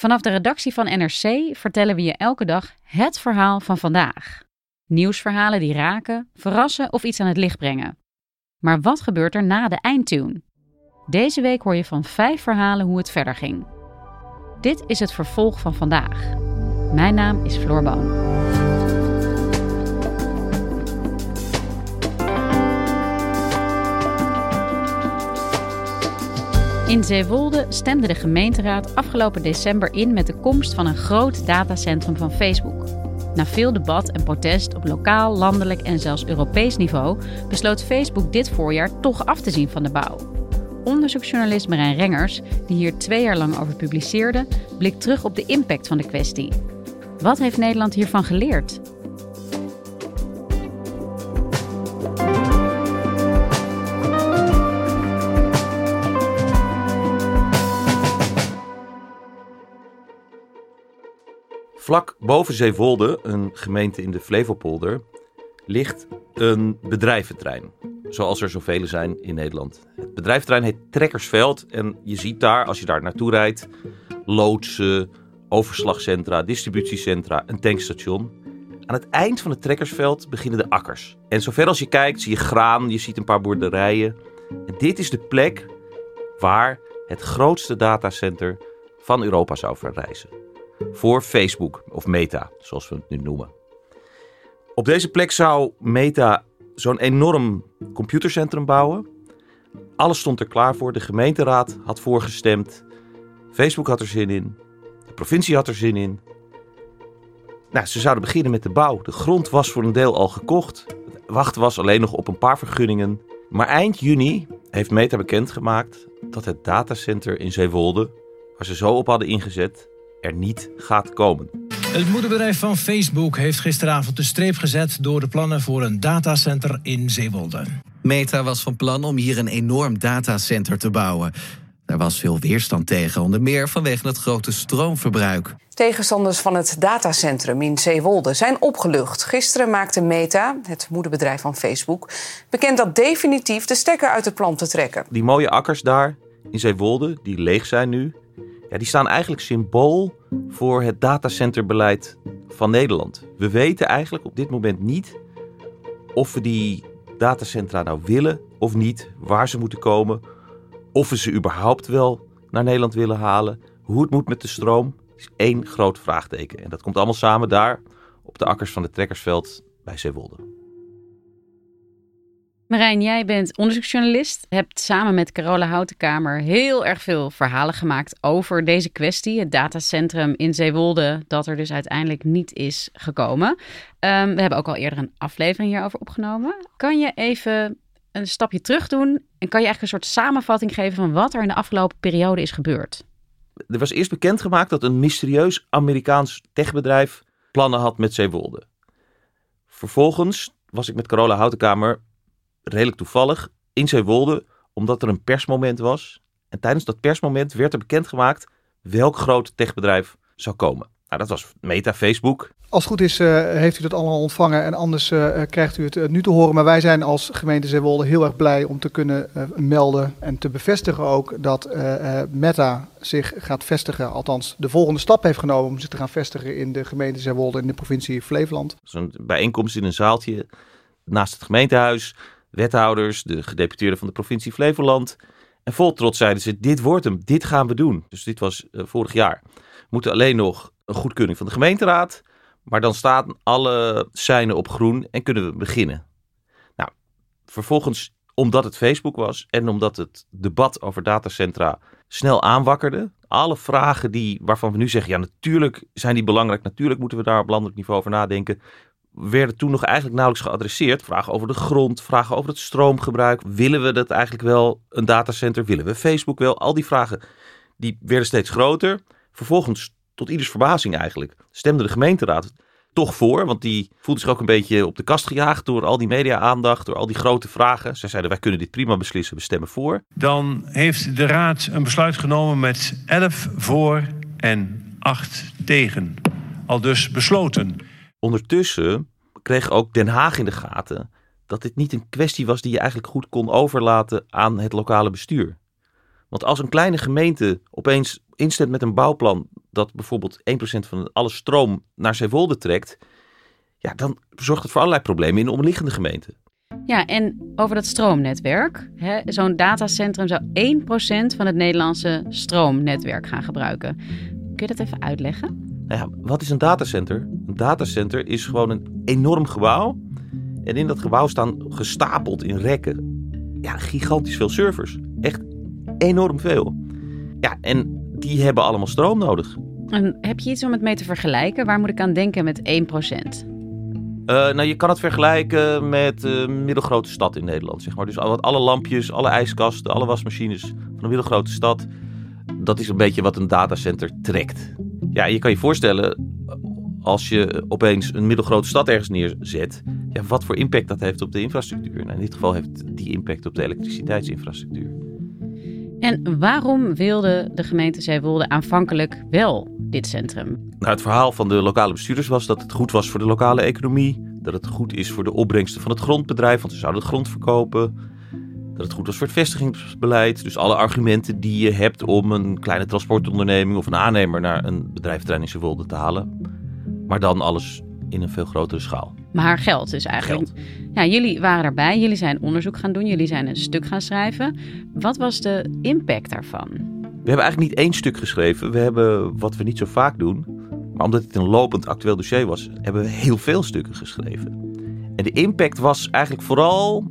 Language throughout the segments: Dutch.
Vanaf de redactie van NRC vertellen we je elke dag het verhaal van vandaag. Nieuwsverhalen die raken, verrassen of iets aan het licht brengen. Maar wat gebeurt er na de eindtune? Deze week hoor je van vijf verhalen hoe het verder ging. Dit is het vervolg van vandaag. Mijn naam is Floor Boon. In Zeewolde stemde de gemeenteraad afgelopen december in met de komst van een groot datacentrum van Facebook. Na veel debat en protest op lokaal, landelijk en zelfs Europees niveau besloot Facebook dit voorjaar toch af te zien van de bouw. Onderzoeksjournalist Marijn Rengers, die hier twee jaar lang over publiceerde, blikt terug op de impact van de kwestie. Wat heeft Nederland hiervan geleerd? Vlak boven Zeewolde, een gemeente in de Flevopolder, ligt een bedrijventrein. Zoals er zoveel zijn in Nederland. Het bedrijventrein heet Trekkersveld. En je ziet daar, als je daar naartoe rijdt, loodsen, overslagcentra, distributiecentra, een tankstation. Aan het eind van het trekkersveld beginnen de akkers. En zover als je kijkt, zie je graan, je ziet een paar boerderijen. En dit is de plek waar het grootste datacenter van Europa zou verrijzen voor Facebook of Meta, zoals we het nu noemen. Op deze plek zou Meta zo'n enorm computercentrum bouwen. Alles stond er klaar voor. De gemeenteraad had voorgestemd. Facebook had er zin in. De provincie had er zin in. Nou, ze zouden beginnen met de bouw. De grond was voor een deel al gekocht. Wachten was alleen nog op een paar vergunningen. Maar eind juni heeft Meta bekendgemaakt dat het datacenter in Zeewolde, waar ze zo op hadden ingezet, er niet gaat komen. Het moederbedrijf van Facebook heeft gisteravond de streep gezet door de plannen voor een datacenter in Zeewolde. Meta was van plan om hier een enorm datacenter te bouwen. Daar was veel weerstand tegen, onder meer vanwege het grote stroomverbruik. Tegenstanders van het datacentrum in Zeewolde zijn opgelucht. Gisteren maakte Meta, het moederbedrijf van Facebook, bekend dat definitief de stekker uit het plan te trekken. Die mooie akkers daar in Zeewolde, die leeg zijn nu, ja, die staan eigenlijk symbool voor het datacenterbeleid van Nederland. We weten eigenlijk op dit moment niet of we die datacentra nou willen of niet, waar ze moeten komen, of we ze überhaupt wel naar Nederland willen halen, hoe het moet met de stroom, is één groot vraagteken. En dat komt allemaal samen daar op de akkers van het Trekkersveld bij Zeewolde. Marijn, jij bent onderzoeksjournalist. Hebt samen met Carola Houtenkamer heel erg veel verhalen gemaakt over deze kwestie. Het datacentrum in Zeewolde, dat er dus uiteindelijk niet is gekomen. Ehm, we hebben ook al eerder een aflevering hierover opgenomen. Kan je even een stapje terug doen en kan je eigenlijk een soort samenvatting geven van wat er in de afgelopen periode is gebeurd? Er was eerst bekendgemaakt dat een mysterieus Amerikaans techbedrijf plannen had met Zeewolde. Vervolgens was ik met Carola Houtenkamer redelijk toevallig in Zeewolde, omdat er een persmoment was. En tijdens dat persmoment werd er bekendgemaakt welk groot techbedrijf zou komen. Nou, dat was Meta, Facebook. Als het goed is, uh, heeft u dat allemaal ontvangen en anders uh, krijgt u het uh, nu te horen. Maar wij zijn als gemeente Zeewolde heel erg blij om te kunnen melden en te bevestigen ook dat Meta zich gaat vestigen. Althans, de volgende stap heeft genomen om zich te gaan vestigen in de gemeente Zeewolde in de provincie Flevoland. Zo'n bijeenkomst in een zaaltje naast het gemeentehuis wethouders, de gedeputeerden van de provincie Flevoland. En vol trots zeiden ze: Dit wordt hem, dit gaan we doen. Dus dit was uh, vorig jaar. We moeten alleen nog een goedkeuring van de gemeenteraad. Maar dan staan alle seinen op groen en kunnen we beginnen. Nou, vervolgens, omdat het Facebook was en omdat het debat over datacentra snel aanwakkerde. Alle vragen die, waarvan we nu zeggen, ja natuurlijk zijn die belangrijk, natuurlijk moeten we daar op landelijk niveau over nadenken werden toen nog eigenlijk nauwelijks geadresseerd. Vragen over de grond, vragen over het stroomgebruik. Willen we dat eigenlijk wel, een datacenter? Willen we Facebook wel? Al die vragen die werden steeds groter. Vervolgens, tot ieders verbazing eigenlijk, stemde de gemeenteraad toch voor. Want die voelde zich ook een beetje op de kast gejaagd door al die media-aandacht, door al die grote vragen. Zij zeiden, wij kunnen dit prima beslissen, we stemmen voor. Dan heeft de raad een besluit genomen met 11 voor en 8 tegen. Al dus besloten. Ondertussen kreeg ook Den Haag in de gaten dat dit niet een kwestie was die je eigenlijk goed kon overlaten aan het lokale bestuur. Want als een kleine gemeente opeens instemt met een bouwplan dat bijvoorbeeld 1% van alle stroom naar Zeewolde trekt, ja, dan zorgt het voor allerlei problemen in de omliggende gemeenten. Ja, en over dat stroomnetwerk. Zo'n datacentrum zou 1% van het Nederlandse stroomnetwerk gaan gebruiken. Kun je dat even uitleggen? Nou ja, wat is een datacenter? Een datacenter is gewoon een enorm gebouw. En in dat gebouw staan gestapeld in rekken ja, gigantisch veel servers. Echt enorm veel. Ja, en die hebben allemaal stroom nodig. En heb je iets om het mee te vergelijken? Waar moet ik aan denken met 1%? Uh, nou, je kan het vergelijken met een middelgrote stad in Nederland. Zeg maar. Dus alle lampjes, alle ijskasten, alle wasmachines van een middelgrote stad. Dat is een beetje wat een datacenter trekt. Ja, je kan je voorstellen, als je opeens een middelgrote stad ergens neerzet, ja, wat voor impact dat heeft op de infrastructuur. Nou, in dit geval heeft die impact op de elektriciteitsinfrastructuur. En waarom wilde de gemeente Zeewolde aanvankelijk wel dit centrum? Nou, het verhaal van de lokale bestuurders was dat het goed was voor de lokale economie. Dat het goed is voor de opbrengsten van het grondbedrijf, want ze zouden het grond verkopen. Dat het goed was voor het vestigingsbeleid. Dus alle argumenten die je hebt om een kleine transportonderneming of een aannemer naar een bedrijventerrein in Zeewolde te halen. Maar dan alles in een veel grotere schaal. Maar geld dus eigenlijk. Geld. Ja, jullie waren erbij, jullie zijn onderzoek gaan doen, jullie zijn een stuk gaan schrijven. Wat was de impact daarvan? We hebben eigenlijk niet één stuk geschreven. We hebben wat we niet zo vaak doen. Maar omdat het een lopend actueel dossier was, hebben we heel veel stukken geschreven. En de impact was eigenlijk vooral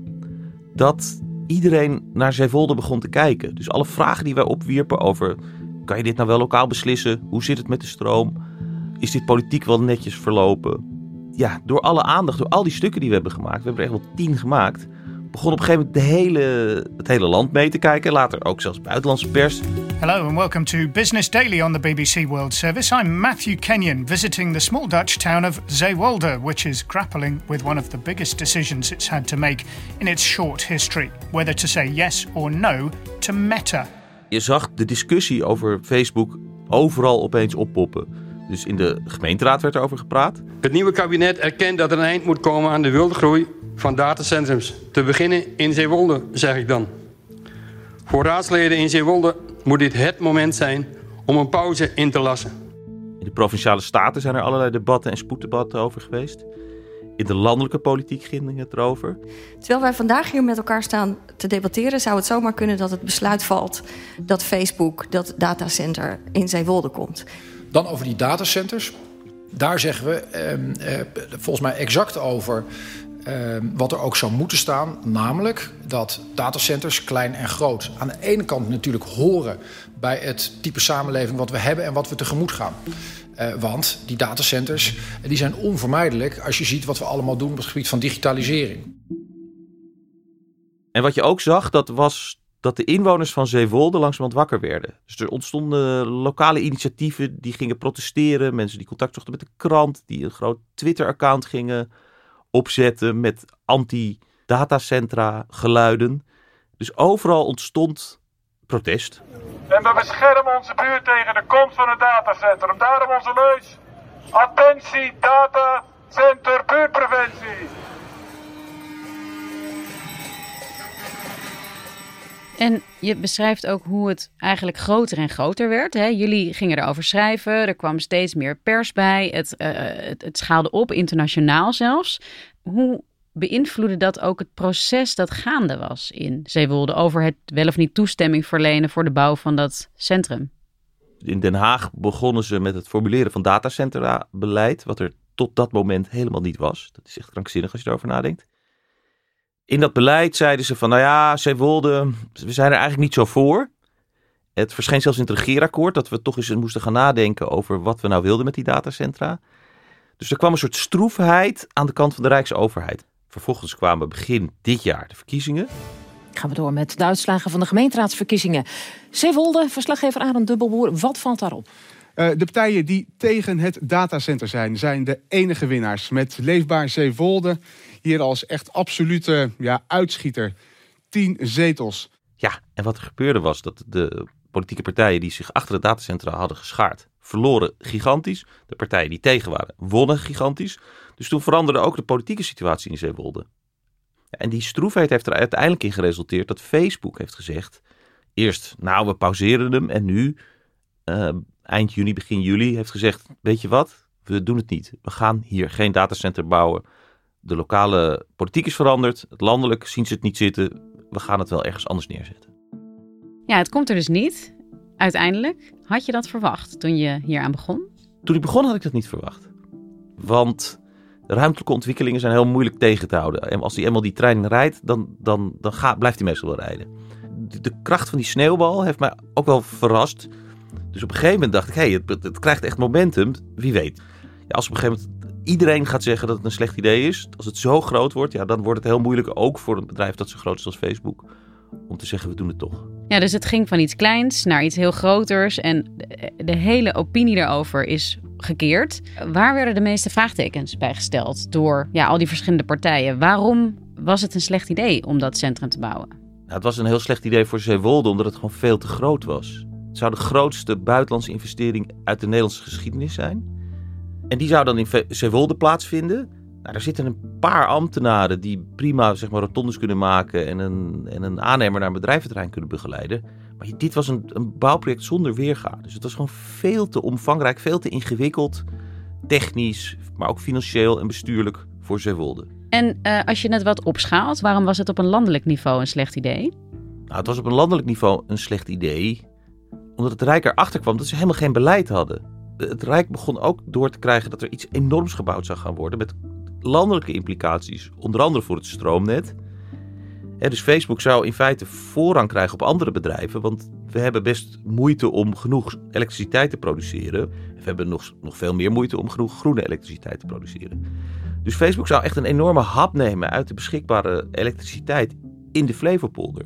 dat iedereen naar Zeewolde begon te kijken. Dus alle vragen die wij opwierpen over... kan je dit nou wel lokaal beslissen? Hoe zit het met de stroom? Is dit politiek wel netjes verlopen? ja, door alle aandacht, door al die stukken die we hebben gemaakt, we hebben er echt wel tien gemaakt, begon op een gegeven moment de hele, het hele land mee te kijken. Later ook zelfs buitenlandse pers. Hello and welcome to Business Daily on the BBC World Service. I'm Matthew Kenyon, visiting the small Dutch town of Zeewolde, which is grappling with one of the biggest decisions it's had to make in its short history: whether to say yes or no to Meta. Je zag de discussie over Facebook overal opeens oppoppen. Dus in de gemeenteraad werd erover gepraat. Het nieuwe kabinet erkent dat er een eind moet komen aan de wilde groei van datacentrums. Te beginnen in Zeewolde, zeg ik dan. Voor raadsleden in Zeewolde moet dit het moment zijn om een pauze in te lassen. In de provinciale staten zijn er allerlei debatten en spoeddebatten over geweest. In de landelijke politiek ging het erover. Terwijl wij vandaag hier met elkaar staan te debatteren, zou het zomaar kunnen dat het besluit valt dat Facebook dat datacenter in Zeewolde komt. Dan over die datacenters. Daar zeggen we ehm, eh, volgens mij exact over ehm, wat er ook zou moeten staan. Namelijk dat datacenters, klein en groot, aan de ene kant natuurlijk horen bij het type samenleving wat we hebben en wat we tegemoet gaan. Uh, want die datacenters die zijn onvermijdelijk als je ziet wat we allemaal doen op het gebied van digitalisering. En wat je ook zag, dat was dat de inwoners van Zeewolde langzamerhand wakker werden. Dus er ontstonden lokale initiatieven die gingen protesteren. Mensen die contact zochten met de krant, die een groot Twitter-account gingen opzetten met anti-datacentra geluiden. Dus overal ontstond protest. En we beschermen onze buurt tegen de komst van het datacentrum. Daarom onze leus. Attentie, datacenter, En je beschrijft ook hoe het eigenlijk groter en groter werd. Hè? Jullie gingen erover schrijven, er kwam steeds meer pers bij, het, uh, het, het schaalde op, internationaal zelfs. Hoe beïnvloedde dat ook het proces dat gaande was in Zeewolde over het wel of niet toestemming verlenen voor de bouw van dat centrum? In Den Haag begonnen ze met het formuleren van datacentra-beleid, wat er tot dat moment helemaal niet was. Dat is echt krankzinnig als je erover nadenkt. In dat beleid zeiden ze van, nou ja, Zeewolde, we zijn er eigenlijk niet zo voor. Het verscheen zelfs in het regeerakkoord dat we toch eens moesten gaan nadenken over wat we nou wilden met die datacentra. Dus er kwam een soort stroefheid aan de kant van de Rijksoverheid. Vervolgens kwamen begin dit jaar de verkiezingen. Gaan we door met de uitslagen van de gemeenteraadsverkiezingen. Zeewolde, verslaggever Arend Dubbelboer, wat valt daarop? Uh, de partijen die tegen het datacenter zijn, zijn de enige winnaars. Met Leefbaar Zeewolde hier als echt absolute ja, uitschieter. Tien zetels. Ja, en wat er gebeurde was dat de politieke partijen die zich achter het datacentrum hadden geschaard, verloren gigantisch. De partijen die tegen waren, wonnen gigantisch. Dus toen veranderde ook de politieke situatie in Zeewolde. En die stroefheid heeft er uiteindelijk in geresulteerd dat Facebook heeft gezegd: eerst, nou, we pauzeren hem. En nu, uh, eind juni, begin juli, heeft gezegd: Weet je wat? We doen het niet. We gaan hier geen datacenter bouwen. De lokale politiek is veranderd. Het landelijk zien ze het niet zitten. We gaan het wel ergens anders neerzetten. Ja, het komt er dus niet. Uiteindelijk. Had je dat verwacht toen je hier aan begon? Toen ik begon had ik dat niet verwacht. Want ruimtelijke ontwikkelingen zijn heel moeilijk tegen te houden. En als die eenmaal die trein rijdt, dan, dan, dan gaat, blijft hij meestal wel rijden. De, de, kracht van die sneeuwbal heeft mij ook wel verrast. Dus op een gegeven moment dacht ik, hé, hey, het, het, krijgt echt momentum. Wie weet. Ja, als op een gegeven moment iedereen gaat zeggen dat het een slecht idee is, als het zo groot wordt, ja, dan wordt het heel moeilijk, ook voor een bedrijf dat zo groot is als Facebook, om te zeggen we doen het toch. Ja, dus het ging van iets kleins naar iets heel groters en de hele opinie daarover is gekeerd. Waar werden de meeste vraagtekens bij gesteld door ja, al die verschillende partijen? Waarom was het een slecht idee om dat centrum te bouwen? Nou, het was een heel slecht idee voor Zeewolde omdat het gewoon veel te groot was. Het zou de grootste buitenlandse investering uit de Nederlandse geschiedenis zijn. En die zou dan in Zeewolde plaatsvinden. Nou, daar zitten een paar ambtenaren die prima zeg maar, rotondes kunnen maken en een, en een aannemer naar een bedrijventerrein kunnen begeleiden. Maar dit was een, een bouwproject zonder weerga. Dus het was gewoon veel te omvangrijk, veel te ingewikkeld. Technisch, maar ook financieel en bestuurlijk voor Zeewolde. En uh, als je het wat opschaalt, waarom was het op een landelijk niveau een slecht idee? Nou, het was op een landelijk niveau een slecht idee. Omdat het Rijk erachter kwam dat ze helemaal geen beleid hadden. Het Rijk begon ook door te krijgen dat er iets enorms gebouwd zou gaan worden. Met landelijke implicaties. Onder andere voor het stroomnet dus Facebook zou in feite voorrang krijgen op andere bedrijven, want we hebben best moeite om genoeg elektriciteit te produceren. We hebben nog, nog veel meer moeite om genoeg groene elektriciteit te produceren. Dus Facebook zou echt een enorme hap nemen uit de beschikbare elektriciteit in de Flevopolder.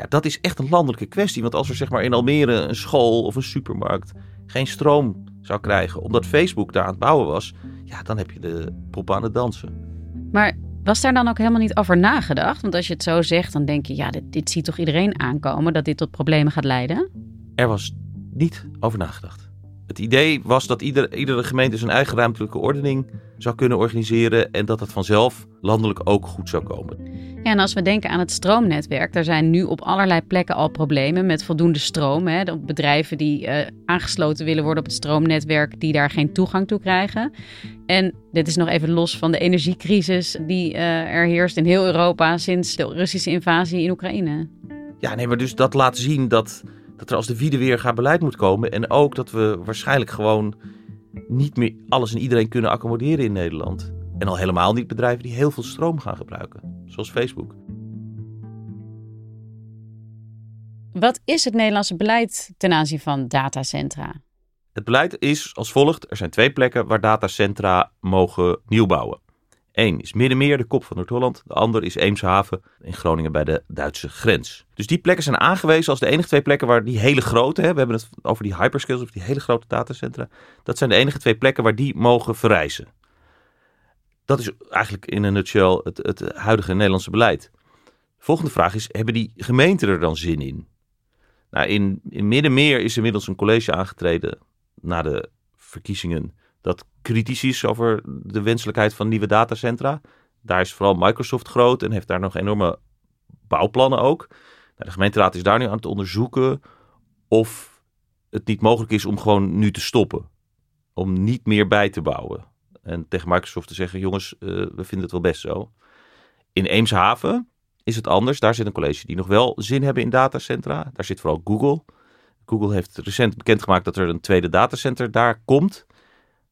Ja, dat is echt een landelijke kwestie, want als er zeg maar in Almere een school of een supermarkt geen stroom zou krijgen omdat Facebook daar aan het bouwen was, ja, dan heb je de pop aan het dansen. Maar was daar dan ook helemaal niet over nagedacht? Want als je het zo zegt, dan denk je, ja, dit, dit ziet toch iedereen aankomen dat dit tot problemen gaat leiden? Er was niet over nagedacht. Het idee was dat ieder, iedere gemeente zijn eigen ruimtelijke ordening zou kunnen organiseren en dat dat vanzelf landelijk ook goed zou komen. Ja, en als we denken aan het stroomnetwerk, daar zijn nu op allerlei plekken al problemen met voldoende stroom. Hè. Bedrijven die uh, aangesloten willen worden op het stroomnetwerk, die daar geen toegang toe krijgen. En dit is nog even los van de energiecrisis die uh, er heerst in heel Europa sinds de Russische invasie in Oekraïne. Ja, nee, maar dus dat laat zien dat dat er als de wiede weer gaat beleid moet komen. En ook dat we waarschijnlijk gewoon niet meer alles en iedereen kunnen accommoderen in Nederland. En al helemaal niet bedrijven die heel veel stroom gaan gebruiken, zoals Facebook. Wat is het Nederlandse beleid ten aanzien van datacentra? Het beleid is als volgt: er zijn twee plekken waar datacentra mogen nieuwbouwen. Eén is Middenmeer, de kop van Noord-Holland. De ander is Eemshaven in Groningen bij de Duitse grens. Dus die plekken zijn aangewezen als de enige twee plekken waar die hele grote, hè, we hebben het over die hyperscales, of die hele grote datacentra. Dat zijn de enige twee plekken waar die mogen verrijzen. Dat is eigenlijk in een nutshell het, het huidige Nederlandse beleid. De volgende vraag is, hebben die gemeenten er dan zin in? Nou, in, in Middenmeer is inmiddels een college aangetreden na de verkiezingen dat kritisch is over de wenselijkheid van nieuwe datacentra. Daar is vooral Microsoft groot en heeft daar nog enorme bouwplannen ook. Nou, de gemeenteraad is daar nu aan het onderzoeken of het niet mogelijk is om gewoon nu te stoppen. Om niet meer bij te bouwen. En tegen Microsoft te zeggen, jongens, uh, we vinden het wel best zo. In Eemshaven is het anders. Daar zit een college die nog wel zin hebben in datacentra. Daar zit vooral Google. Google heeft recent bekendgemaakt dat er een tweede datacenter daar komt.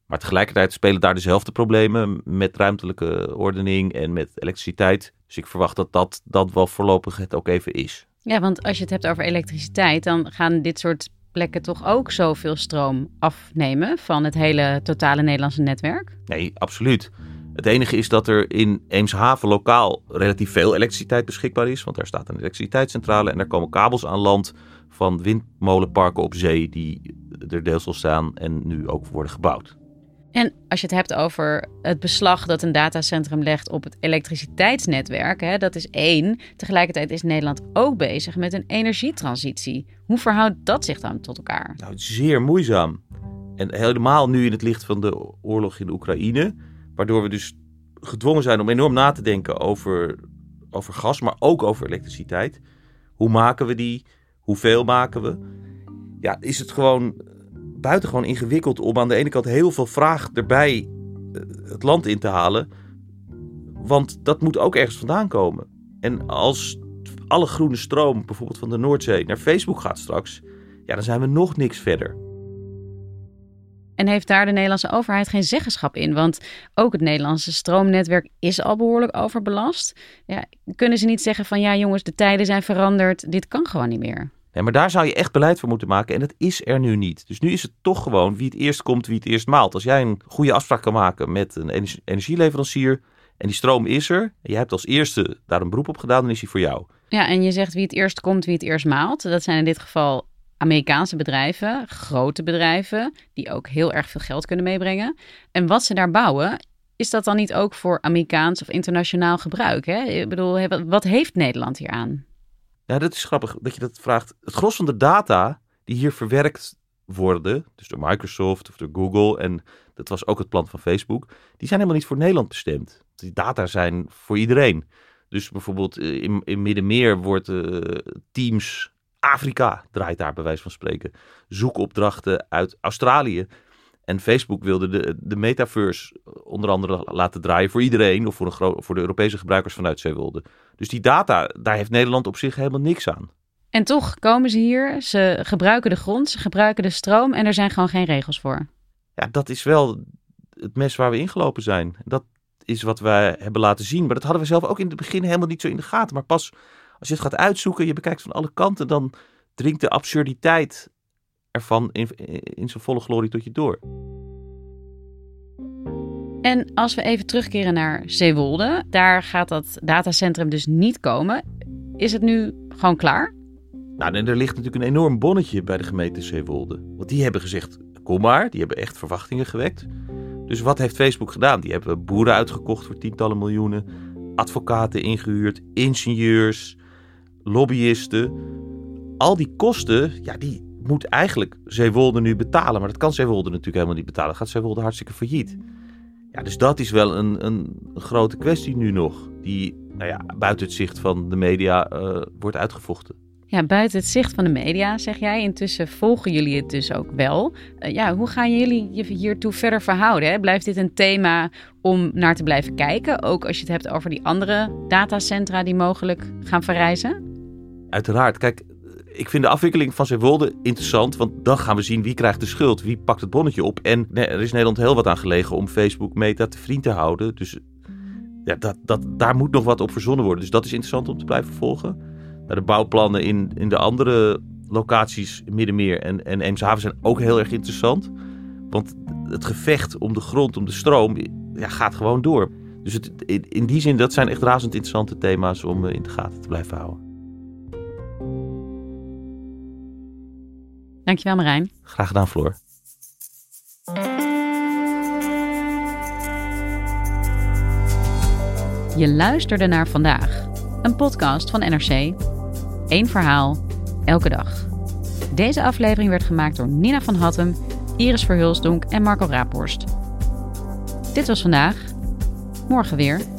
Maar tegelijkertijd spelen daar dezelfde problemen met ruimtelijke ordening en met elektriciteit. Dus ik verwacht dat dat, dat wel voorlopig het ook even is. Ja, want als je het hebt over elektriciteit, dan gaan dit soort plekken toch ook zoveel stroom afnemen van het hele totale Nederlandse netwerk? Nee, absoluut. Het enige is dat er in Eemshaven lokaal relatief veel elektriciteit beschikbaar is. Want daar staat een elektriciteitscentrale en daar komen kabels aan land van windmolenparken op zee die er deels al staan en nu ook worden gebouwd. En als je het hebt over het beslag dat een datacentrum legt op het elektriciteitsnetwerk, hè, dat is één. Tegelijkertijd is Nederland ook bezig met een energietransitie. Hoe verhoudt dat zich dan tot elkaar? Nou, zeer moeizaam. En helemaal nu in het licht van de oorlog in Oekraïne, waardoor we dus gedwongen zijn om enorm na te denken over, over gas, maar ook over elektriciteit. Hoe maken we die? Hoeveel maken we? Ja, is het gewoon buitengewoon ingewikkeld om aan de ene kant heel veel vraag erbij eh, het land in te halen. Want dat moet ook ergens vandaan komen. En als alle groene stroom, bijvoorbeeld van de Noordzee, naar Facebook gaat straks, ja, dan zijn we nog niks verder. En heeft daar de Nederlandse overheid geen zeggenschap in? Want ook het Nederlandse stroomnetwerk is al behoorlijk overbelast. Ja, kunnen ze niet zeggen van ja jongens, de tijden zijn veranderd, dit kan gewoon niet meer? Nee, maar daar zou je echt beleid voor moeten maken en dat is er nu niet. Dus nu is het toch gewoon wie het eerst komt, wie het eerst maalt. Als jij een goede afspraak kan maken met een energieleverancier en die stroom is er, en jij hebt als eerste daar een beroep op gedaan, dan is hij voor jou. Ja, en je zegt wie het eerst komt, wie het eerst maalt. Dat zijn in dit geval Amerikaanse bedrijven, grote bedrijven, die ook heel erg veel geld kunnen meebrengen. En wat ze daar bouwen, is dat dan niet ook voor Amerikaans of internationaal gebruik? Hè? Ik bedoel, wat heeft Nederland hier aan? Ja, dat is grappig dat je dat vraagt. Het gros van de data die hier verwerkt worden, dus door Microsoft of door Google, en dat was ook het plan van Facebook, die zijn helemaal niet voor Nederland bestemd. Die data zijn voor iedereen. Dus bijvoorbeeld eh, in, in Middenmeer wordt uh, Teams Afrika draait daar bij wijze van spreken. Zoekopdrachten uit Australië. En Facebook wilde de, de metaverse onder andere laten draaien voor iedereen of voor, een voor de Europese gebruikers vanuit Zeewolde. Dus die data, daar heeft Nederland op zich helemaal niks aan. En toch komen ze hier, ze gebruiken de grond, ze gebruiken de stroom en er zijn gewoon geen regels voor. Ja, dat is wel het mes waar we ingelopen zijn. Dat is wat wij hebben laten zien. Maar dat hadden we zelf ook in het begin helemaal niet zo in de gaten. Maar pas als je het gaat uitzoeken, je bekijkt van alle kanten, dan dringt de absurditeit ervan in, in zijn volle glorie tot je door. En als we even terugkeren naar Zeewolde, daar gaat dat datacentrum dus niet komen. Is het nu gewoon klaar? Nou, er ligt natuurlijk een enorm bonnetje bij de gemeente Zeewolde. Want die hebben gezegd, kom maar, die hebben echt verwachtingen gewekt. Dus wat heeft Facebook gedaan? Die hebben boeren uitgekocht voor tientallen miljoenen, advocaten ingehuurd, ingenieurs, lobbyisten. Al die kosten, ja, die moet eigenlijk Zeewolde nu betalen. Maar dat kan Zeewolde natuurlijk helemaal niet betalen. Dat gaat Zeewolde hartstikke failliet. Ja, dus dat is wel een, een, grote kwestie nu nog. Die nou ja, buiten het zicht van de media uh, wordt uitgevochten. Ja, buiten het zicht van de media, zeg jij. Intussen volgen jullie het dus ook wel. Uh, ja, hoe gaan jullie je hiertoe verder verhouden? Hè? Blijft dit een thema om naar te blijven kijken? Ook als je het hebt over die andere datacentra die mogelijk gaan verrijzen? Uiteraard. Kijk, ik vind de afwikkeling van Zeewolde interessant, want dan gaan we zien wie krijgt de schuld, wie pakt het bonnetje op. En er is Nederland heel wat aan gelegen om Facebook Meta te vriend te houden. Dus ja, dat, dat, daar moet nog wat op verzonnen worden. Dus dat is interessant om te blijven volgen. Nou, de bouwplannen in, in de andere locaties, Middenmeer en, en Eemshaven, zijn ook heel erg interessant. Want het gevecht om de grond, om de stroom, ja, gaat gewoon door. Dus het, in, in die zin, dat zijn echt razend interessante thema's om eh, in de gaten te blijven houden. Dankjewel Marijn. Graag gedaan Floor. Je luisterde naar vandaag, een podcast van NRC. Eén verhaal, elke dag. Deze aflevering werd gemaakt door Nina van Hattem, Iris Verhulsdonk en Marco Raaphorst. Dit was vandaag. Morgen weer.